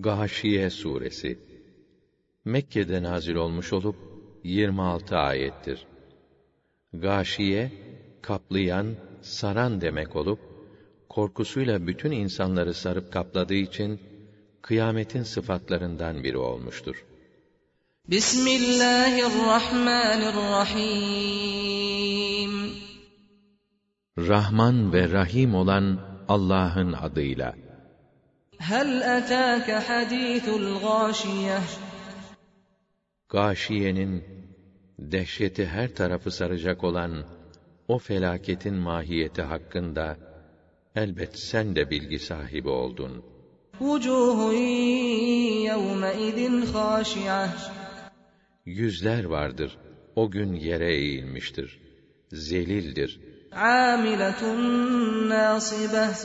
Gâşiye suresi Mekke'de nazil olmuş olup 26 ayettir. Gâşiye kaplayan, saran demek olup korkusuyla bütün insanları sarıp kapladığı için kıyametin sıfatlarından biri olmuştur. Bismillahirrahmanirrahim. Rahman ve Rahim olan Allah'ın adıyla. Hel etâke hadîthul gâşiyeh. Gâşiyenin dehşeti her tarafı saracak olan o felaketin mahiyeti hakkında elbet sen de bilgi sahibi oldun. Vucuhun khâşi'eh. Yüzler vardır, o gün yere eğilmiştir. Zelildir, Âmiletun nâsibeh.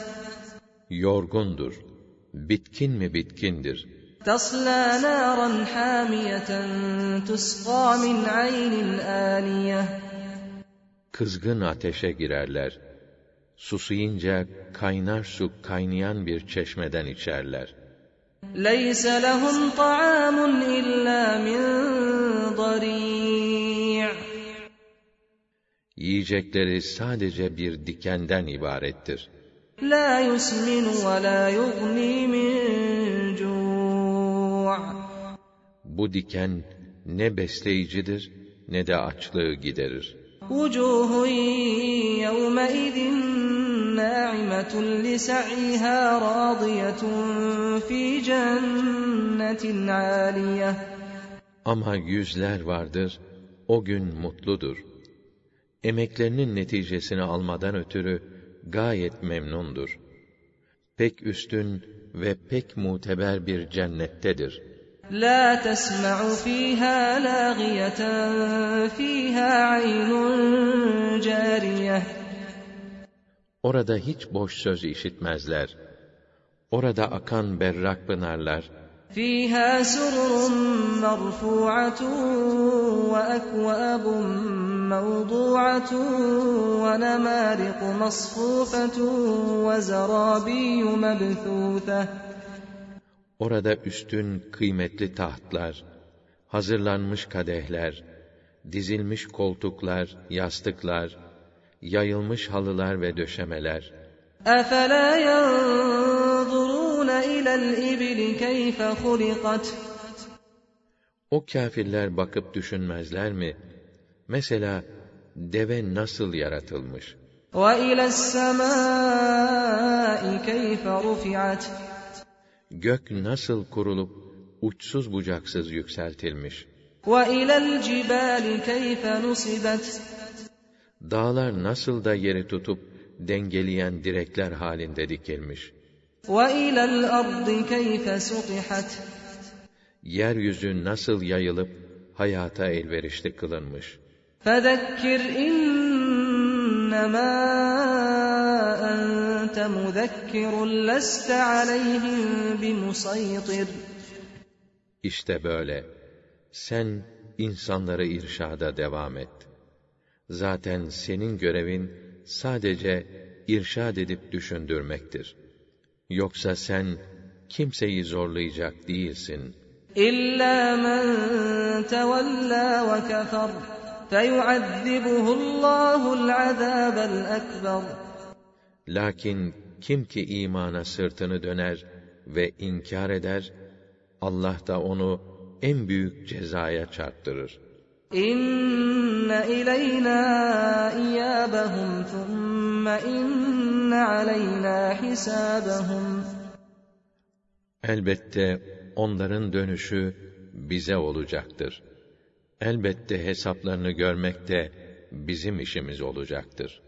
yorgundur Bitkin mi bitkindir. تصلى نارا حامية تسقى من عين آنية Kızgın ateşe girerler. Susayınca kaynar su kaynayan bir çeşmeden içerler. ليس لهم طعام إلا من ضريع Yiyecekleri sadece bir dikenden ibarettir. La yusmin ve la yugni min cu' Bu diken ne besleyicidir ne de açlığı giderir. Vucuhun yevme idin na'imetun li sa'iha radiyetun fi cennetin aliyeh. Ama yüzler vardır, o gün mutludur. Emeklerinin neticesini almadan ötürü, gayet memnundur. Pek üstün ve pek muteber bir cennettedir. لا تسمع فيها لاغية فيها عين جارية Orada hiç boş söz işitmezler. Orada akan berrak pınarlar, فيها سرر مرفوعة وأكواب موضوعة ونمارق مصفوفة وزرابي مبثوثة orada üstün kıymetli tahtlar, hazırlanmış kadehler, dizilmiş koltuklar, yastıklar, yayılmış halılar ve döşemeler, أفلا ينظرون إلى الإبل كيف خلقت O kâfirler bakıp düşünmezler mi? Mesela deve nasıl yaratılmış? وإلى السماء كيف رفعت Gök nasıl kurulup uçsuz bucaksız yükseltilmiş? وإلى الجبال كيف نصبت Dağlar nasıl da yeri tutup dengeleyen direkler halinde dikilmiş? وإلى الأرض كيف سطحت Yeryüzü nasıl yayılıp hayata elverişli kılınmış? فذكر إنما أنت مذكر لست عليهم بمسيطر İşte böyle. Sen insanları irşada devam et. Zaten senin görevin sadece irşad edip düşündürmektir. Yoksa sen kimseyi zorlayacak değilsin. إلا من تولى وكفر فيعذبه الله العذاب الأكبر Lakin kim ki imana sırtını döner ve inkar eder, Allah da onu en büyük cezaya çarptırır. إن إلينا إيابهم ثم إن علينا حسابهم Elbette onların dönüşü bize olacaktır. Elbette hesaplarını görmek de bizim işimiz olacaktır.